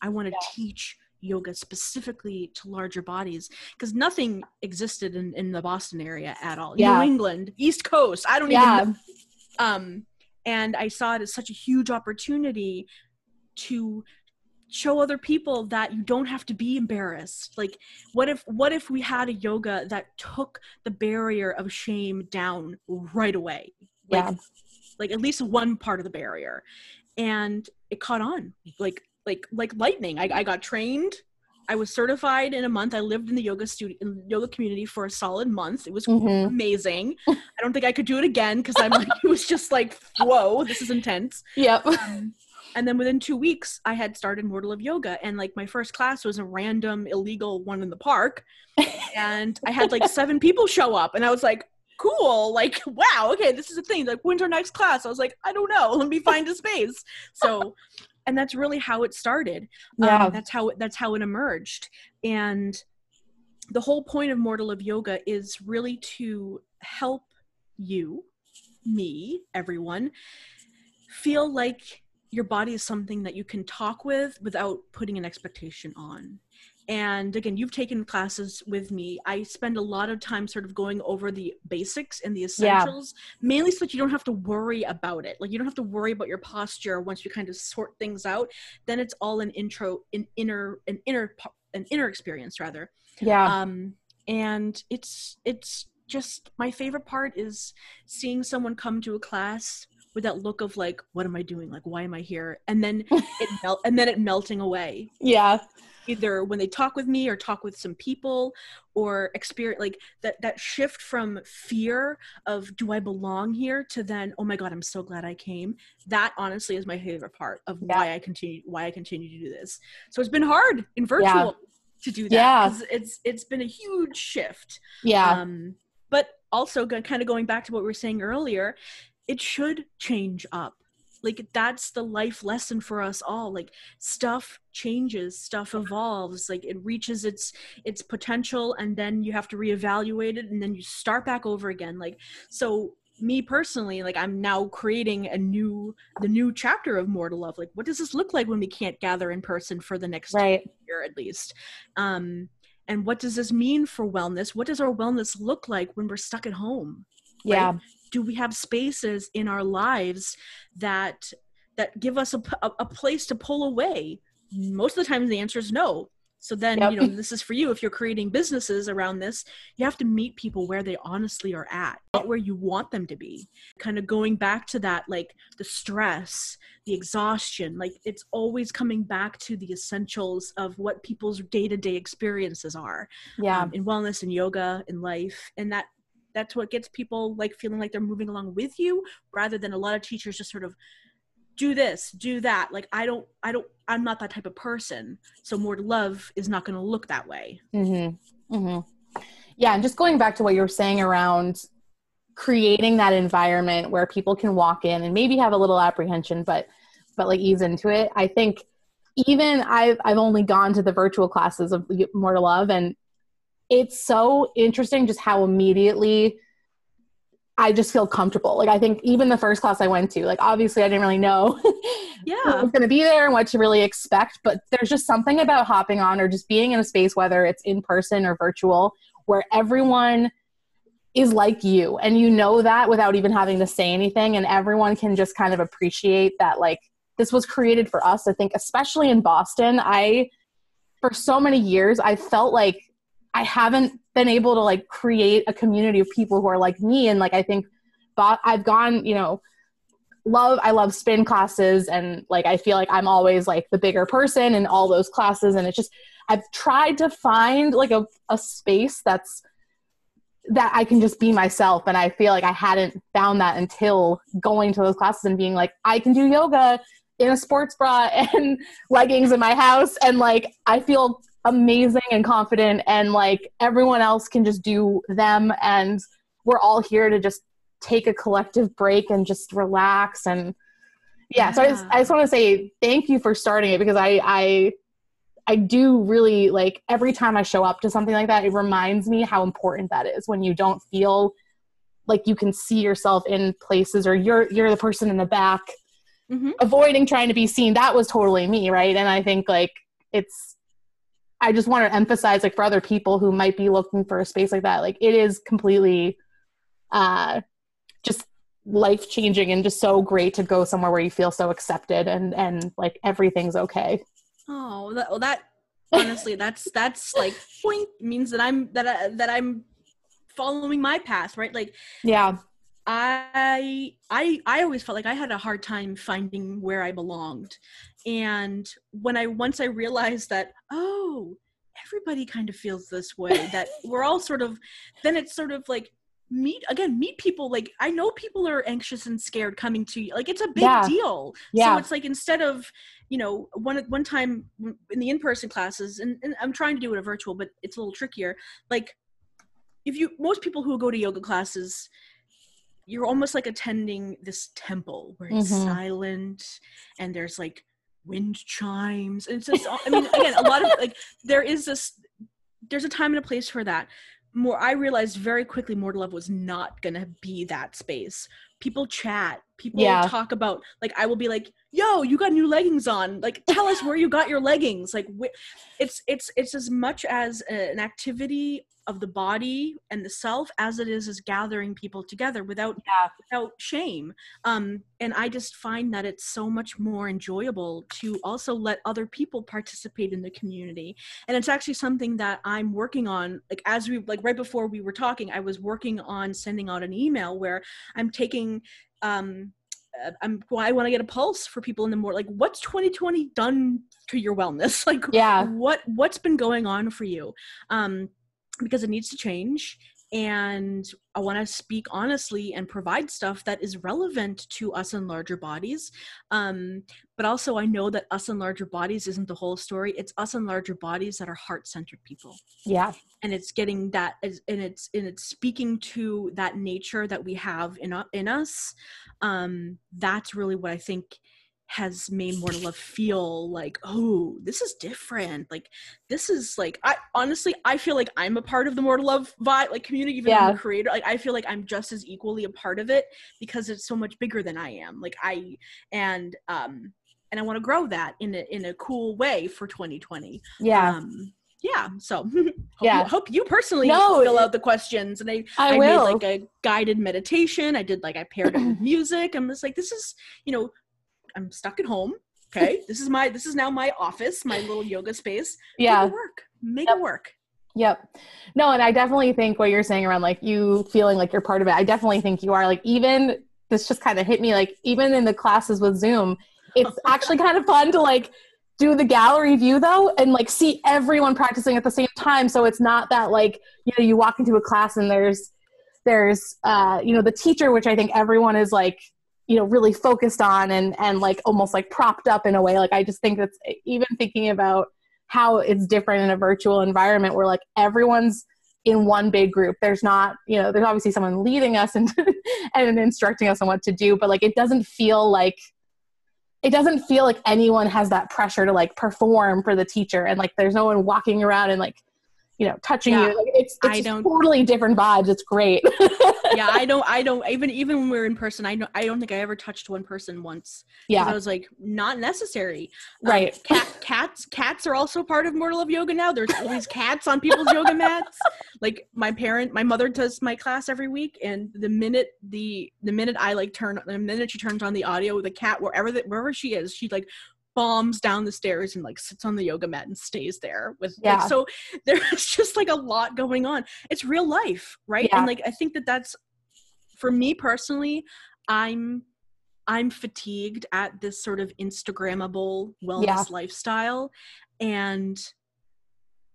I want to yeah. teach yoga specifically to larger bodies because nothing existed in, in the Boston area at all. Yeah. New England, East Coast, I don't yeah. even know. Um, and I saw it as such a huge opportunity to show other people that you don't have to be embarrassed like what if what if we had a yoga that took the barrier of shame down right away like, yeah like at least one part of the barrier and it caught on like like like lightning i, I got trained I was certified in a month. I lived in the yoga studio, in yoga community for a solid month. It was mm-hmm. amazing. I don't think I could do it again because I'm like, it was just like, whoa, this is intense. Yep. Um, and then within two weeks, I had started More to Love Yoga, and like my first class was a random illegal one in the park, and I had like seven people show up, and I was like, cool like wow okay this is a thing like when's our next class? I was like i don't know let me find a space. So and that's really how it started. Yeah. um, that's how it, that's how it emerged. And the whole point of More to Love yoga is really to help you me everyone feel like your body is something that you can talk with without putting an expectation on. And again you've taken classes with me. I spend a lot of time sort of going over the basics and the essentials yeah. mainly so that you don't have to worry about it. Like you don't have to worry about your posture once you kind of sort things out. Then it's all an intro an inner an inner an inner experience rather. Yeah. Um and it's it's just my favorite part is seeing someone come to a class with that look of like what am i doing? Like why am i here? And then it melt and then it melting away. Yeah. Either when they talk with me or talk with some people or experience like that that shift from fear of do i belong here to then oh my god i'm so glad i came. That honestly is my favorite part of yeah. why i continue why i continue to do this. So it's been hard in virtual yeah. to do that yeah. it's it's been a huge shift. Yeah. Um but also kind of going back to what we were saying earlier it should change up. Like that's the life lesson for us all. Like stuff changes stuff evolves. Like it reaches its its potential and then you have to reevaluate it and then you start back over again. Like so me personally like i'm now creating a new the new chapter of More to Love. Like what does this look like when we can't gather in person for the next right. year at least? Um and what does this mean for wellness? What does our wellness look like when we're stuck at home? Yeah. right? Do we have spaces in our lives that that give us a, a, a place to pull away? Most of the time the answer is no. So then yep. you know this is for you. If you're creating businesses around this you have to meet people where they honestly are at not where you want them to be. Kind of going back to that like the stress the exhaustion like it's always coming back to the essentials of what people's day-to-day experiences are yeah. um, in wellness and yoga in life. And that that's what gets people like feeling like they're moving along with you rather than a lot of teachers just sort of do this do that like i don't i don't i'm not that type of person so more love is not going to look that way mm-hmm. Mm-hmm. yeah and just going back to what you were saying around creating that environment where people can walk in and maybe have a little apprehension but but like ease into it i think even i've i've only gone to the virtual classes of more to love and it's so interesting just how immediately I just feel comfortable. Like I think even the first class I went to, like obviously I didn't really know yeah was going to be there and what to really expect, but there's just something about hopping on or just being in a space whether it's in person or virtual where everyone is like you and you know that without even having to say anything and everyone can just kind of appreciate that like this was created for us. I think especially in Boston, I for so many years I felt like I haven't been able to like create a community of people who are like me. And like, I think I've gone, you know, love, I love spin classes and like, I feel like I'm always like the bigger person in all those classes. And it's just, I've tried to find like a, a space that's, that I can just be myself. And I feel like I hadn't found that until going to those classes and being like, I can do yoga in a sports bra and leggings in my house. And like, I feel amazing and confident and like everyone else can just do them and we're all here to just take a collective break and just relax and yeah, yeah. so I just, I just want to say thank you for starting it because I I I do really like every time I show up to something like that it reminds me how important that is when you don't feel like you can see yourself in places or you're you're the person in the back mm-hmm. avoiding trying to be seen that was totally me right and I think like it's I just want to emphasize like for other people who might be looking for a space like that, like it is completely uh just life changing and just so great to go somewhere where you feel so accepted and and like everything's okay. Oh, that, well that honestly that's that's like point means that I'm that I, that I'm following my path, right? Like Yeah. I I I always felt like I had a hard time finding where I belonged. And when I once I realized that oh, everybody kind of feels this way that we're all sort of then it's sort of like meet again meet people like i know people are anxious and scared coming to you like it's a big yeah. deal yeah. so it's like instead of you know one one time in the in-person classes and, and i'm trying to do it a virtual but it's a little trickier like if you most people who go to yoga classes you're almost like attending this temple where it's mm-hmm. silent and there's like wind chimes and it's just i mean again a lot of like there is this there's a time and a place for that. More i realized very quickly more love was not gonna be that space. People chat people yeah. talk about like i will be like yo you got new leggings on like tell us where you got your leggings like wh- it's it's it's as much as a, an activity of the body and the self as it is as gathering people together without yeah. without shame um and i just find that it's so much more enjoyable to also let other people participate in the community and it's actually something that i'm working on like as we like right before we were talking i was working on sending out an email where i'm taking um uh, I'm well, I want to get a pulse for people in the more like what's 2020 done to your wellness? Like yeah. what what's been going on for you? Um because it needs to change and I want to speak honestly and provide stuff that is relevant to us in larger bodies. Um, but also, I know that us in larger bodies isn't the whole story. It's us in larger bodies that are heart-centered people. Yeah, and it's getting that, and it's and it's speaking to that nature that we have in in us. Um, that's really what I think has made more love feel like oh this is different. Like this is like i honestly i feel like i'm a part of the more love vibe like community even yeah. creator. Like i feel like i'm just as equally a part of it because it's so much bigger than i am. Like i and um and i want to grow that in a in a cool way for 2020 yeah. Um yeah so hope yeah. you, hope you personally no, fill out the questions and i i, I will. made like a guided meditation. I did like i paired it with music. I'm just like this is you know I'm stuck at home. Okay, this is my this is now my office, my little yoga space. Yeah, make it work. Make yep. it work. Yep. No, and I definitely think what you're saying around like you feeling like you're part of it. I definitely think you are. Like even this just kind of hit me. Like even in the classes with Zoom, it's actually kind of fun to like do the gallery view though and like see everyone practicing at the same time so it's not that like you know you walk into a class and there's there's uh you know the teacher which i think everyone is like you know really focused on and and like almost like propped up in a way. Like i just think that's even thinking about how it's different in a virtual environment where like everyone's in one big group. There's not you know there's obviously someone leading us and and instructing us on what to do but like it doesn't feel like it doesn't feel like anyone has that pressure to like perform for the teacher and like there's no one walking around and like you know touching yeah, you like, it's, it's I don't, totally different vibes. It's great. Yeah i don't i don't even even when we are in person i don't i don't think i ever touched one person once. Yeah. I was like not necessary. Um, right. um, cat, cats cats are also part of More to Love yoga now. There's always cats on people's yoga mats. Like my parent my mother does my class every week and the minute the the minute i like turn the minute she turns on the audio the cat wherever the, wherever she is she like bombs down the stairs and like sits on the yoga mat and stays there with yeah. like so there's just like a lot going on it's real life right yeah. and like i think that that's for me personally i'm i'm fatigued at this sort of instagrammable wellness yeah. lifestyle and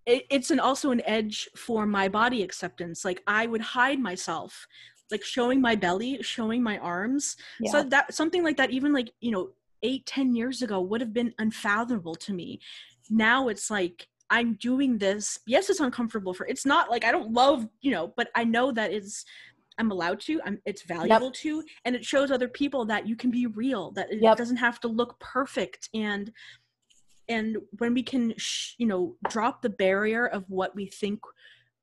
it, it's an also an edge for my body acceptance like i would hide myself like showing my belly showing my arms yeah. so that something like that even like you know eight ten years ago would have been unfathomable to me now it's like i'm doing this yes it's uncomfortable for it's not like i don't love you know but i know that it's i'm allowed to i'm it's valuable yep. to and it shows other people that you can be real that it yep. doesn't have to look perfect and and when we can sh- you know drop the barrier of what we think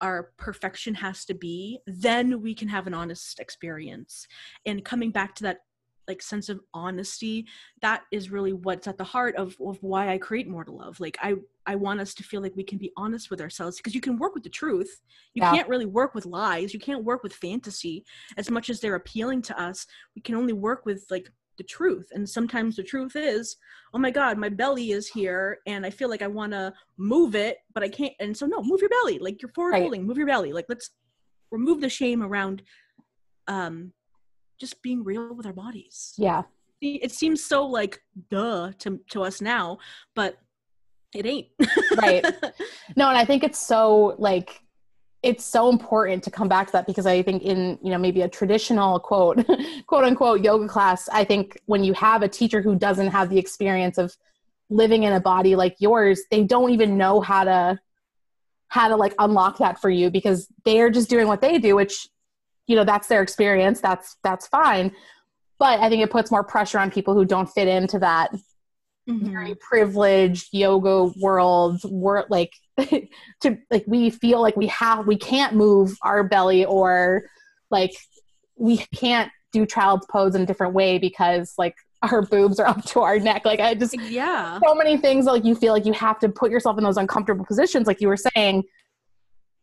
our perfection has to be then we can have an honest experience and coming back to that like sense of honesty that is really what's at the heart of, of why i create more to love. Like i i want us to feel like we can be honest with ourselves because you can work with the truth. You yeah. can't really work with lies. You can't work with fantasy. As much as they're appealing to us we can only work with like the truth. And sometimes the truth is oh my god my belly is here and i feel like i want to move it but i can't and so no move your belly. Like you're forward right. folding. Move your belly. Like let's remove the shame around um just being real with our bodies. Yeah. It seems so like duh to to us now, but it ain't. right. No, and I think it's so like it's so important to come back to that because I think in you know maybe a traditional quote quote unquote yoga class, I think when you have a teacher who doesn't have the experience of living in a body like yours, they don't even know how to how to like unlock that for you because they're just doing what they do, which you know that's their experience that's that's fine. But i think it puts more pressure on people who don't fit into that mm-hmm. very privileged yoga world world like to like we feel like we have we can't move our belly or like we can't do child's pose in a different way because like our boobs are up to our neck. Like i just yeah. so many things like you feel like you have to put yourself in those uncomfortable positions like you were saying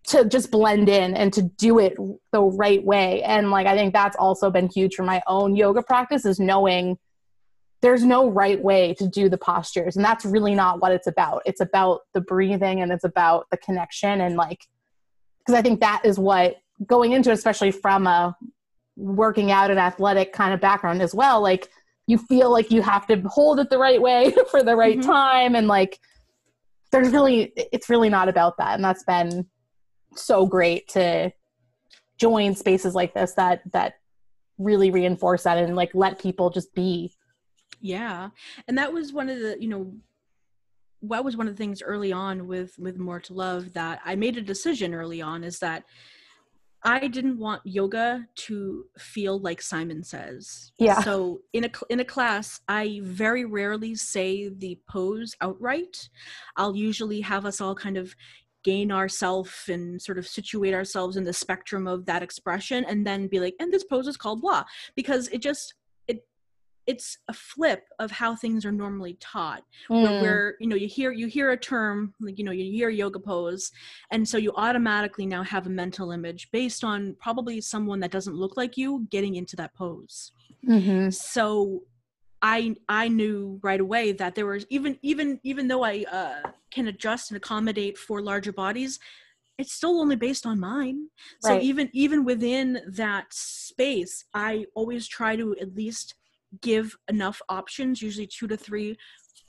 to just blend in and to do it the right way. And like i think that's also been huge for my own yoga practice is knowing there's no right way to do the postures. And that's really not what it's about. It's about the breathing and it's about the connection and like because i think that is what going into especially from a working out and athletic kind of background as well like you feel like you have to hold it the right way for the right mm-hmm. time. And like there's really it's really not about that. And that's been so great to join spaces like this that that really reinforce that and like let people just be. Yeah. And that was one of the you know that was one of the things early on with with more to love that i made a decision early on is that i didn't want yoga to feel like simon says. Yeah. So in a in a class i very rarely say the pose outright. I'll usually have us all kind of gain ourself and sort of situate ourselves in the spectrum of that expression and then be like and this pose is called blah because it just it it's a flip of how things are normally taught mm. where, where you know you hear you hear a term like you know you hear yoga pose and so you automatically now have a mental image based on probably someone that doesn't look like you getting into that pose mm-hmm. so I I knew right away that there was even even even though I uh, can adjust and accommodate for larger bodies, it's still only based on mine. So even even within that space, I always try to at least give enough options, usually two to three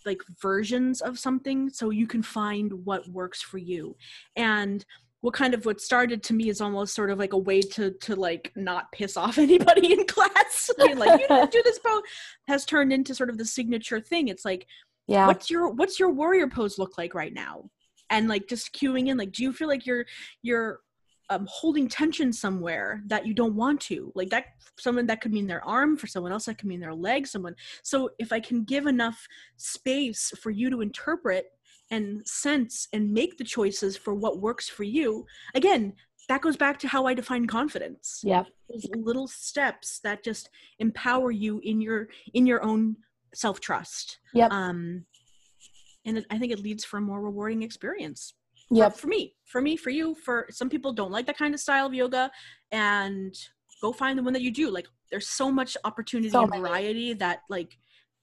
like versions of something so you can find what works for you. And what kind of what started to me is almost sort of like a way to to like not piss off anybody in class. Being like you didn't do this pose has turned into sort of the signature thing. It's like yeah. what's your what's your warrior pose look like right now? And like just cueing in like do you feel like you're you're um, holding tension somewhere that you don't want to? Like that someone that could mean their arm for someone else that could mean their leg someone so if i can give enough space for you to interpret and sense and make the choices for what works for you. Again that goes back to how i define confidence. Yeah those little steps that just empower you in your in your own self-trust. Yep. Um and it, i think it leads for a more rewarding experience. Yeah for, for me for me for you for some people don't like that kind of style of yoga and go find the one that you do. Like there's so much opportunity so and variety that like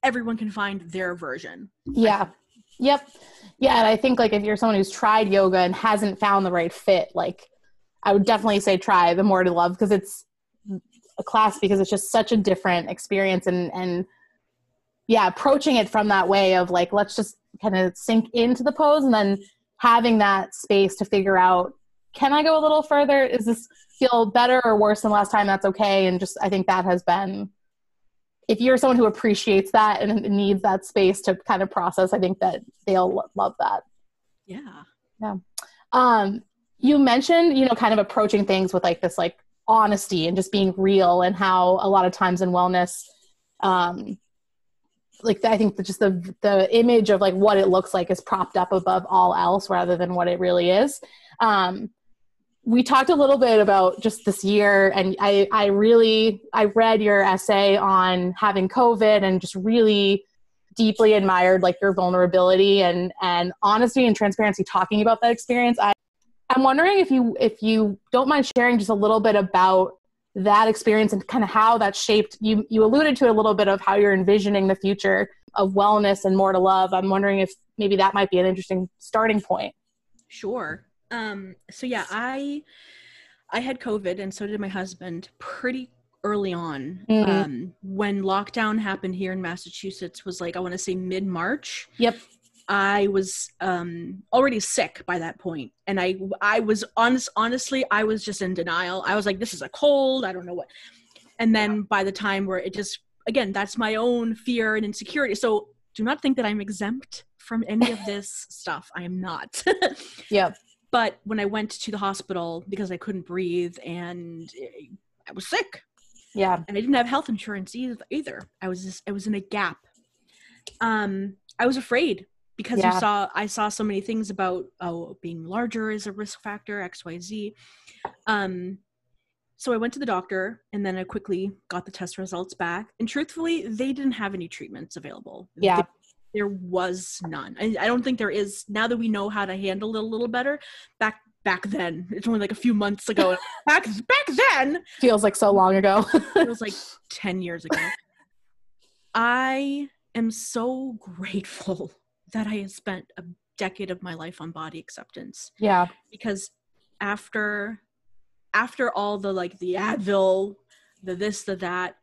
everyone can find their version. Yeah Yep. Yeah, and I think like if you're someone who's tried yoga and hasn't found the right fit, like I would definitely say try the more to love because it's a class because it's just such a different experience and and yeah, approaching it from that way of like let's just kind of sink into the pose and then having that space to figure out can I go a little further? Is this feel better or worse than last time? That's okay. And just I think that has been if you're someone who appreciates that and needs that space to kind of process, I think that they'll love that. Yeah. Yeah. Um, you mentioned, you know, kind of approaching things with like this like honesty and just being real and how a lot of times in wellness, um, like I think just the the image of like what it looks like is propped up above all else rather than what it really is. Um, we talked a little bit about just this year and I, I really i read your essay on having covid and just really deeply admired like your vulnerability and and honesty and transparency talking about that experience. I i'm wondering if you if you don't mind sharing just a little bit about that experience and kind of how that shaped you you alluded to a little bit of how you're envisioning the future of wellness and more to love. I'm wondering if maybe that might be an interesting starting point. Sure um so yeah i i had covid and so did my husband pretty early on mm-hmm. um when lockdown happened here in massachusetts was like i want to say mid-march yep I was um, already sick by that point, and I I was honest. Honestly, I was just in denial. I was like, "This is a cold. I don't know what." And then by the time where it just again, that's my own fear and insecurity. So do not think that I'm exempt from any of this stuff. I am not. yeah. But when I went to the hospital because I couldn't breathe and I was sick. Yeah. And I didn't have health insurance either. I was just, I was in a gap. Um, I was afraid because yeah. you saw I saw so many things about oh being larger is a risk factor XYZ. Um so I went to the doctor and then I quickly got the test results back and truthfully they didn't have any treatments available. Yeah. There was none. I, I don't think there is now that we know how to handle it a little better. Back back then it's only like a few months ago back back then feels like so long ago it was like 10 years ago i am so grateful that I had spent a decade of my life on body acceptance. Yeah. Because after after all the like the Advil, the this, the that,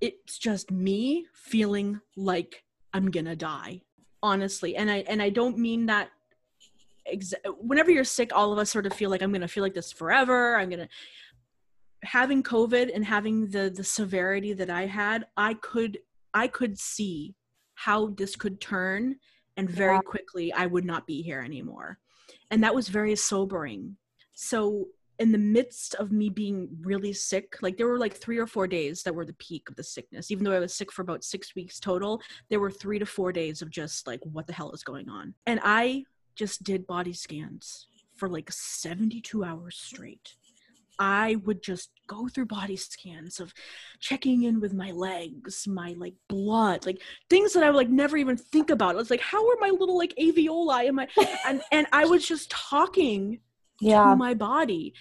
it's just me feeling like I'm gonna die. Honestly. And I and I don't mean that ex- whenever you're sick, all of us sort of feel like I'm gonna feel like this forever. I'm gonna having COVID and having the the severity that I had, I could I could see how this could turn and very quickly I would not be here anymore. And that was very sobering. So in the midst of me being really sick, like there were like three or four days that were the peak of the sickness. Even though I was sick for about six weeks total, there were three to four days of just like, what the hell is going on? And I just did body scans for like 72 hours straight. I would just go through body scans of checking in with my legs, my like blood, like things that I would like never even think about. I was like, how are my little like alveoli and my and and I was just talking yeah. to my body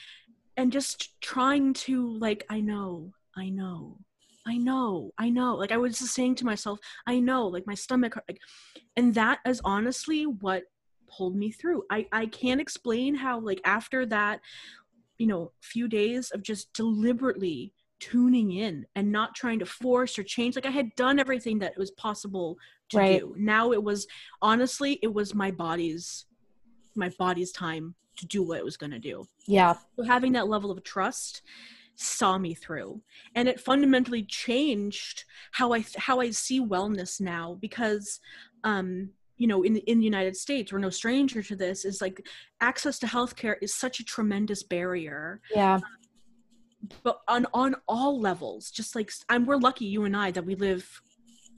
and just trying to like, I know, I know, I know, I know. Like I was just saying to myself, I know, like my stomach like and that is honestly what pulled me through. I I can't explain how like after that you know few days of just deliberately tuning in and not trying to force or change like i had done everything that was possible to right. do now it was honestly it was my body's my body's time to do what it was going to do. Yeah. So having that level of trust saw me through. And it fundamentally changed how i how i see wellness now because um you know in in the united states we're no stranger to this is like access to healthcare is such a tremendous barrier. Yeah. But on on all levels just like i'm we're lucky you and i that we live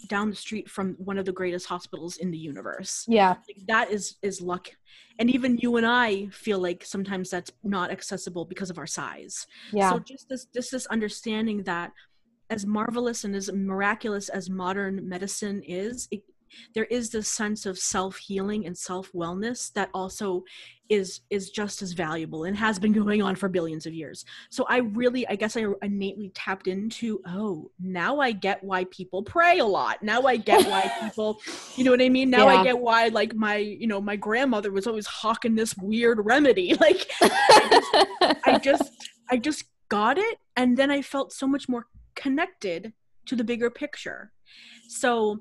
down the street from one of the greatest hospitals in the universe. Yeah. Like that is is luck. And even you and i feel like sometimes that's not accessible because of our size. Yeah. so just this just this understanding that as marvelous and as miraculous as modern medicine is it, there is this sense of self-healing and self-wellness that also is is just as valuable and has been going on for billions of years. So i really i guess i innately tapped into oh now i get why people pray a lot. Now i get why people you know what i mean? Now yeah. i get why like my you know my grandmother was always hawking this weird remedy. Like I just, I just i just got it and then i felt so much more connected to the bigger picture. So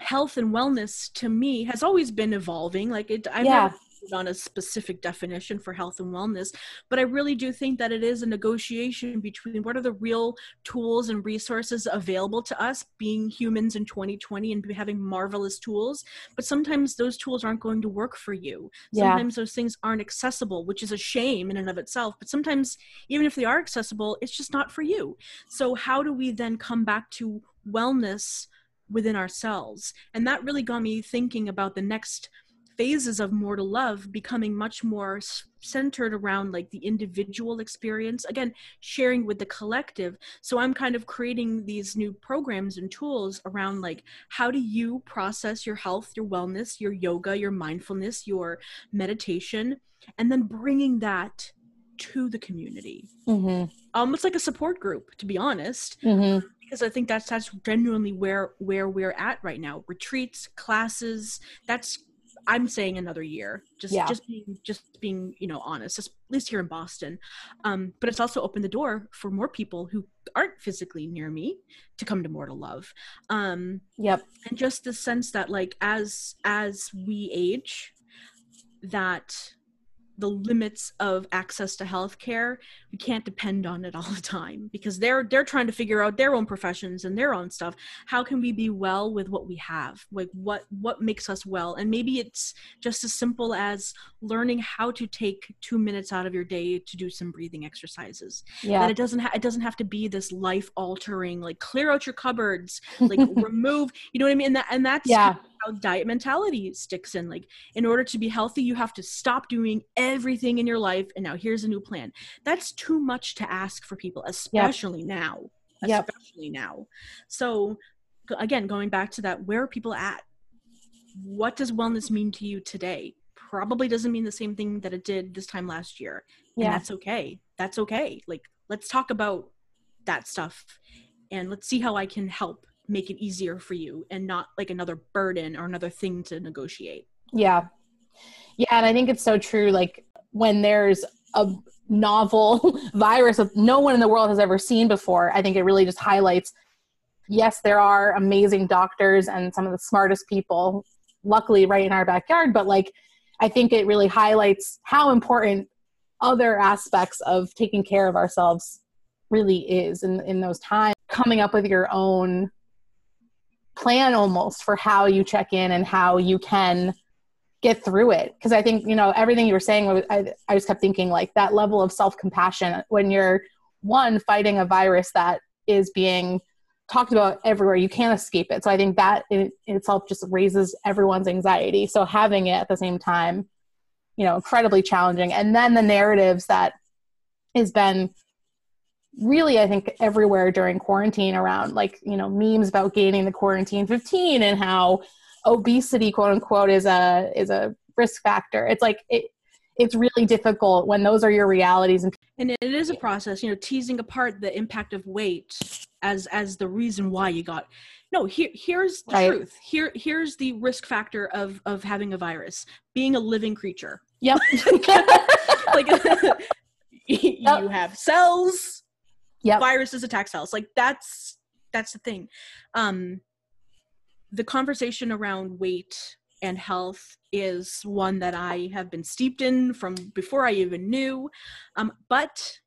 health and wellness to me has always been evolving. Like it, I've yeah. never on a specific definition for health and wellness, but I really do think that it is a negotiation between what are the real tools and resources available to us being humans in 2020 and having marvelous tools, but sometimes those tools aren't going to work for you. Yeah. Sometimes those things aren't accessible, which is a shame in and of itself, but sometimes even if they are accessible, it's just not for you. So how do we then come back to wellness within ourselves. And that really got me thinking about the next phases of More to Love becoming much more centered around like the individual experience again sharing with the collective so i'm kind of creating these new programs and tools around like how do you process your health your wellness your yoga your mindfulness your meditation and then bringing that to the community mm-hmm. almost like a support group to be honest mm-hmm. Because i think that's that's genuinely where where we're at right now retreats classes that's I'm saying another year. Just yeah. just being just being, you know, honest, just, at least here in Boston. Um, but it's also opened the door for more people who aren't physically near me to come to More to Love. Um, yep. And just the sense that like as as we age, that the limits of access to healthcare we can't depend on it all the time because they're they're trying to figure out their own professions and their own stuff. How can we be well with what we have? Like what what makes us well? And maybe it's just as simple as learning how to take 2 minutes out of your day to do some breathing exercises. Yeah. That it doesn't ha- it doesn't have to be this life altering like clear out your cupboards like remove you know what i mean? And, that, and that's yeah how diet mentality sticks in. Like, in order to be healthy, you have to stop doing everything in your life, and now here's a new plan. That's too much to ask for people, especially yep. now. Especially yep. now. So, again, going back to that, where are people at? What does wellness mean to you today? Probably doesn't mean the same thing that it did this time last year. And yeah. that's okay. That's okay. Like, let's talk about that stuff and let's see how I can help make it easier for you and not like another burden or another thing to negotiate. Yeah. Yeah. And I think it's so true. Like when there's a novel virus that no one in the world has ever seen before, I think it really just highlights yes, there are amazing doctors and some of the smartest people, luckily, right in our backyard. But like, I think it really highlights how important other aspects of taking care of ourselves really is in, in those times. Coming up with your own plan almost for how you check in and how you can get through it. Because i think you know everything you were saying I, I just kept thinking like that level of self-compassion when you're one fighting a virus that is being talked about everywhere you can't escape it. So i think that in itself just raises everyone's anxiety. So having it at the same time you know incredibly challenging. And then the narratives that has been really i think everywhere during quarantine around like you know memes about gaining the quarantine 15 and how obesity quote unquote is a is a risk factor. It's like it it's really difficult when those are your realities and and it is a process you know teasing apart the impact of weight as as the reason why you got no here here's the right. truth. Here here's the risk factor of of having a virus being a living creature. Yep. Like you have cells yeah viruses attack cells. Like that's that's the thing. Um the conversation around weight and health is one that i have been steeped in from before i even knew. Um but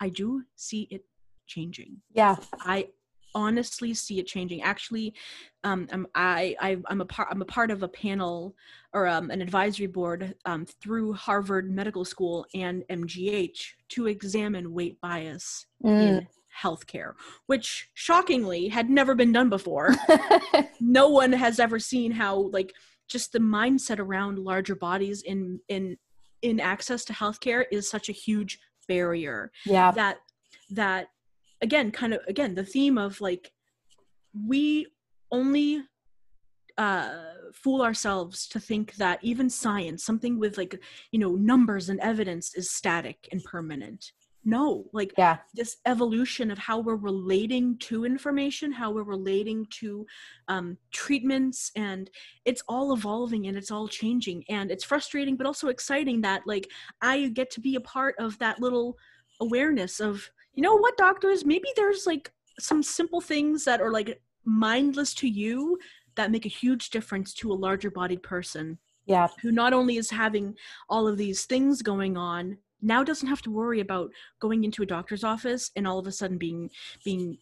i do see it changing. Yeah. I honestly see it changing. Actually, um, I'm I, I am a part I'm a part of a panel or um, an advisory board um, through Harvard Medical School and MGH to examine weight bias mm. in healthcare, which shockingly had never been done before. no one has ever seen how like just the mindset around larger bodies in in in access to healthcare is such a huge barrier. Yeah. That that again kind of again the theme of like we only uh fool ourselves to think that even science something with like you know numbers and evidence is static and permanent. No like yeah. this evolution of how we're relating to information how we're relating to um, treatments and it's all evolving and it's all changing. And it's frustrating but also exciting that like i get to be a part of that little awareness of you know what doctors? Maybe there's like some simple things that are like mindless to you that make a huge difference to a larger bodied person. Yeah. Who not only is having all of these things going on now doesn't have to worry about going into a doctor's office and all of a sudden being being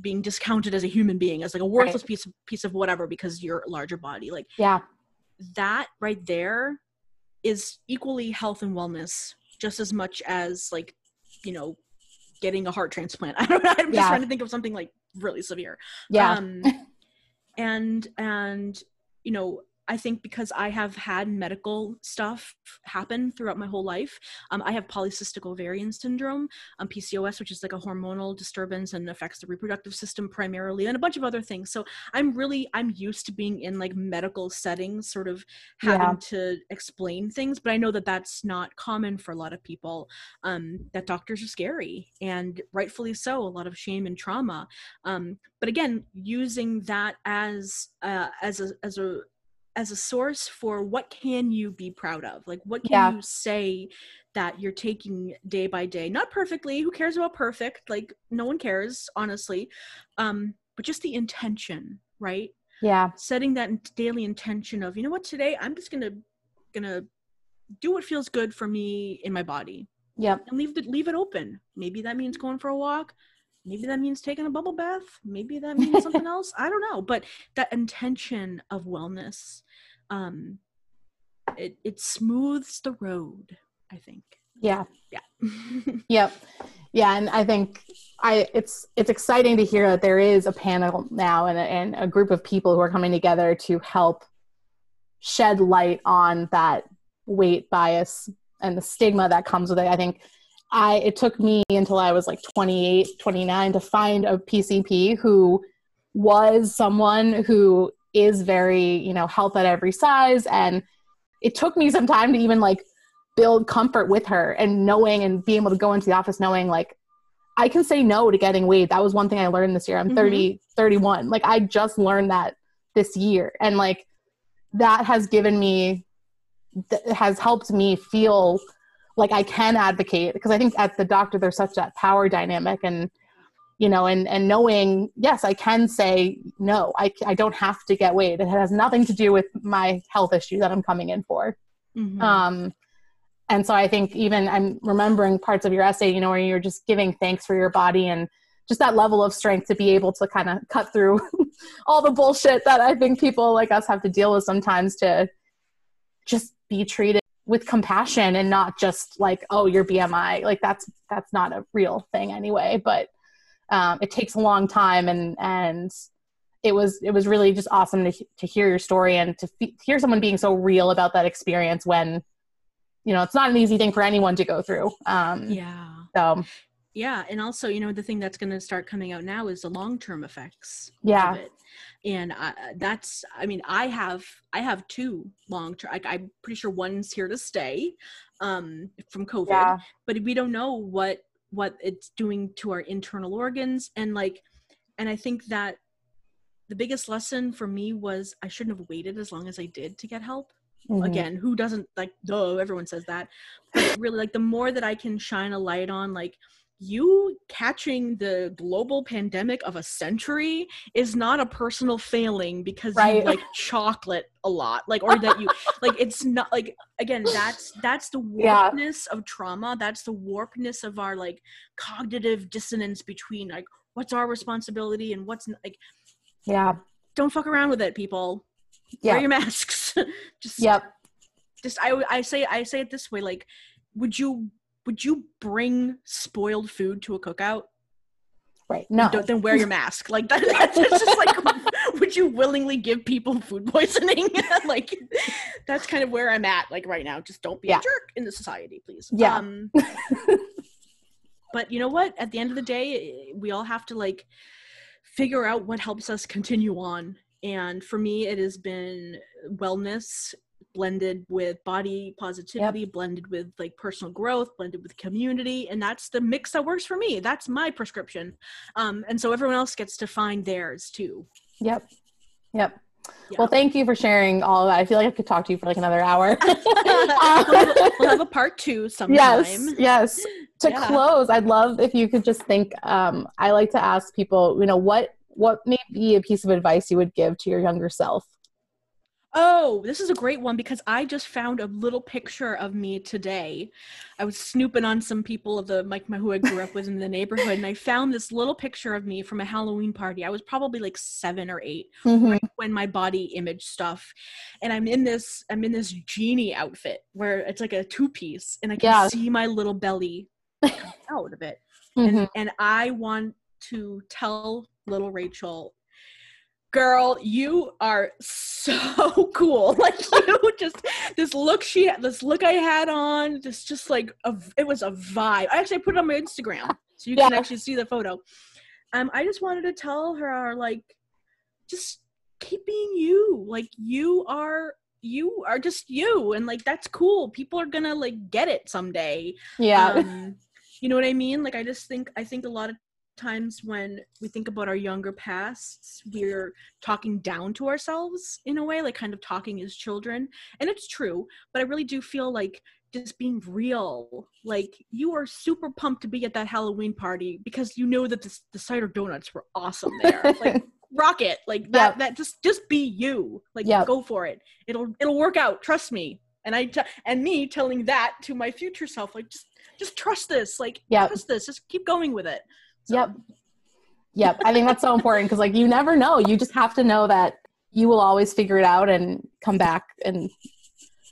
being discounted as a human being as like a worthless right. piece of piece of whatever because you're a larger body. Like yeah. that right there is equally health and wellness just as much as like you know getting a heart transplant. I don't know. I'm just yeah. trying to think of something like really severe. Yeah. Um, and and you know, I think because I have had medical stuff happen throughout my whole life, um, I have polycystic ovarian syndrome, um, PCOS, which is like a hormonal disturbance and affects the reproductive system primarily, and a bunch of other things. So I'm really I'm used to being in like medical settings, sort of having yeah. to explain things. But I know that that's not common for a lot of people. Um, that doctors are scary, and rightfully so. A lot of shame and trauma. Um, but again, using that as uh, as a as a as a source for what can you be proud of? Like what can yeah. you say that you're taking day by day? Not perfectly who cares about perfect? Like no one cares honestly. Um but just the intention right? Yeah. Setting that daily intention of you know what today i'm just gonna gonna do what feels good for me in my body. Yeah and leave it leave it open. Maybe that means going for a walk maybe that means taking a bubble bath maybe that means something else i don't know but that intention of wellness um it it smooths the road i think. Yeah. Yeah. Yep. Yeah and i think i it's it's exciting to hear that there is a panel now and a, and a group of people who are coming together to help shed light on that weight bias and the stigma that comes with it. I think i it took me until i was like 28 29 to find a pcp who was someone who is very you know health at every size. And it took me some time to even like build comfort with her and knowing and being able to go into the office knowing like i can say no to getting weighed. That was one thing i learned this year. I'm mm-hmm. 30 31 like i just learned that this year. And like that has given me that has helped me feel like i can advocate because i think at the doctor there's such that power dynamic and you know and and knowing yes i can say no i, I don't have to get weighed it has nothing to do with my health issue that i'm coming in for mm-hmm. um and so i think even i'm remembering parts of your essay you know where you're just giving thanks for your body and just that level of strength to be able to kind of cut through all the bullshit that i think people like us have to deal with sometimes to just be treated with compassion and not just like oh your bmi like that's that's not a real thing anyway but um, it takes a long time and and it was it was really just awesome to to hear your story and to hear someone being so real about that experience when you know it's not an easy thing for anyone to go through. Um yeah. so. Yeah. And also you know the thing that's going to start coming out now is the long-term effects yeah and I, that's i mean i have i have two long term I, i'm pretty sure one's here to stay um from covid yeah. but we don't know what what it's doing to our internal organs and like and i think that the biggest lesson for me was i shouldn't have waited as long as i did to get help mm-hmm. again who doesn't like duh everyone says that but really like the more that i can shine a light on like you catching the global pandemic of a century is not a personal failing because right. you like chocolate a lot like or that you like it's not like again that's that's the warpness yeah. of trauma that's the warpness of our like cognitive dissonance between like what's our responsibility and what's like yeah don't fuck around with it people yeah. wear your masks just yep just i i say i say it this way like would you would you bring spoiled food to a cookout? Right. No. Don't, then wear your mask. Like that, that's just like, would you willingly give people food poisoning? like, that's kind of where I'm at. Like right now, just don't be yeah. a jerk in the society, please. Yeah. Um, but you know what? At the end of the day, we all have to like figure out what helps us continue on. And for me, it has been wellness blended with body positivity yep. blended with like personal growth blended with community and that's the mix that works for me that's my prescription um, and so everyone else gets to find theirs too yep yep yeah. Well, thank you for sharing all of that. I feel like I could talk to you for like another hour. we'll, have a part two sometime. Yes, yes. To yeah. close, I'd love if you could just think. Um, I like to ask people, you know, what what may be a piece of advice you would give to your younger self? Oh, this is a great one because I just found a little picture of me today. I was snooping on some people of the like who I grew up with in the neighborhood, and I found this little picture of me from a Halloween party. I was probably like seven or 8 mm-hmm. right when my body image stuff, and I'm in this I'm in this genie outfit where it's like a two piece, and I can yeah. see my little belly out of it, mm-hmm. and, and I want to tell little Rachel girl you are so cool. Like you just this look she this look i had on just just like a, it was a vibe. I actually put it on my instagram so you yeah. can actually see the photo. Um i just wanted to tell her like just keep being you. Like you are you are just you and like that's cool. People are gonna like get it someday. Yeah. Um, you know what i mean? Like i just think i think a lot of times when we think about our younger pasts we're talking down to ourselves in a way like kind of talking as children. And it's true but i really do feel like just being real like you are super pumped to be at that halloween party because you know that the, the cider donuts were awesome there. Like rock it. Like that yep. that just just be you. Like yep. go for it. It'll it'll work out. Trust me. And I t- and me telling that to my future self like just just trust this. Like yep. trust this. Just keep going with it so. yep. Yep. I think that's so important because like you never know. You just have to know that you will always figure it out and come back and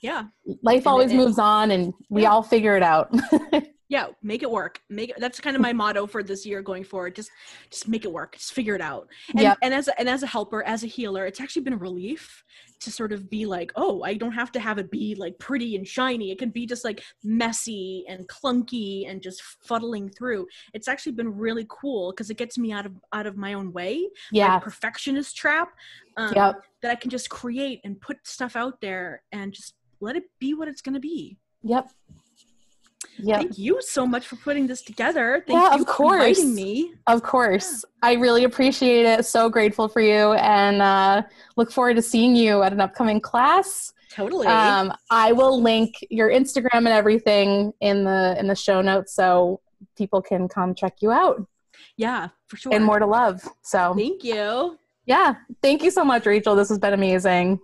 yeah. life and always moves on and we yeah. all figure it out yeah make it work. Make it that's kind of my motto for this year going forward. Just just make it work. Just figure it out. And, yep. and as a, and as a helper as a healer it's actually been a relief to sort of be like oh i don't have to have it be like pretty and shiny. It can be just like messy and clunky and just fuddling through. It's actually been really cool because it gets me out of out of my own way. Yeah. perfectionist trap um, yep. that i can just create and put stuff out there and just let it be what it's going to be. Yep Yep. Thank you so much for putting this together. Thank yeah, of course. me. Of course. Yeah. I really appreciate it. So grateful for you and uh, look forward to seeing you at an upcoming class. Totally. Um, I will link your Instagram and everything in the in the show notes so people can come check you out. Yeah, for sure. And More to Love. So thank you. Yeah. Thank you so much, Rachel. This has been amazing.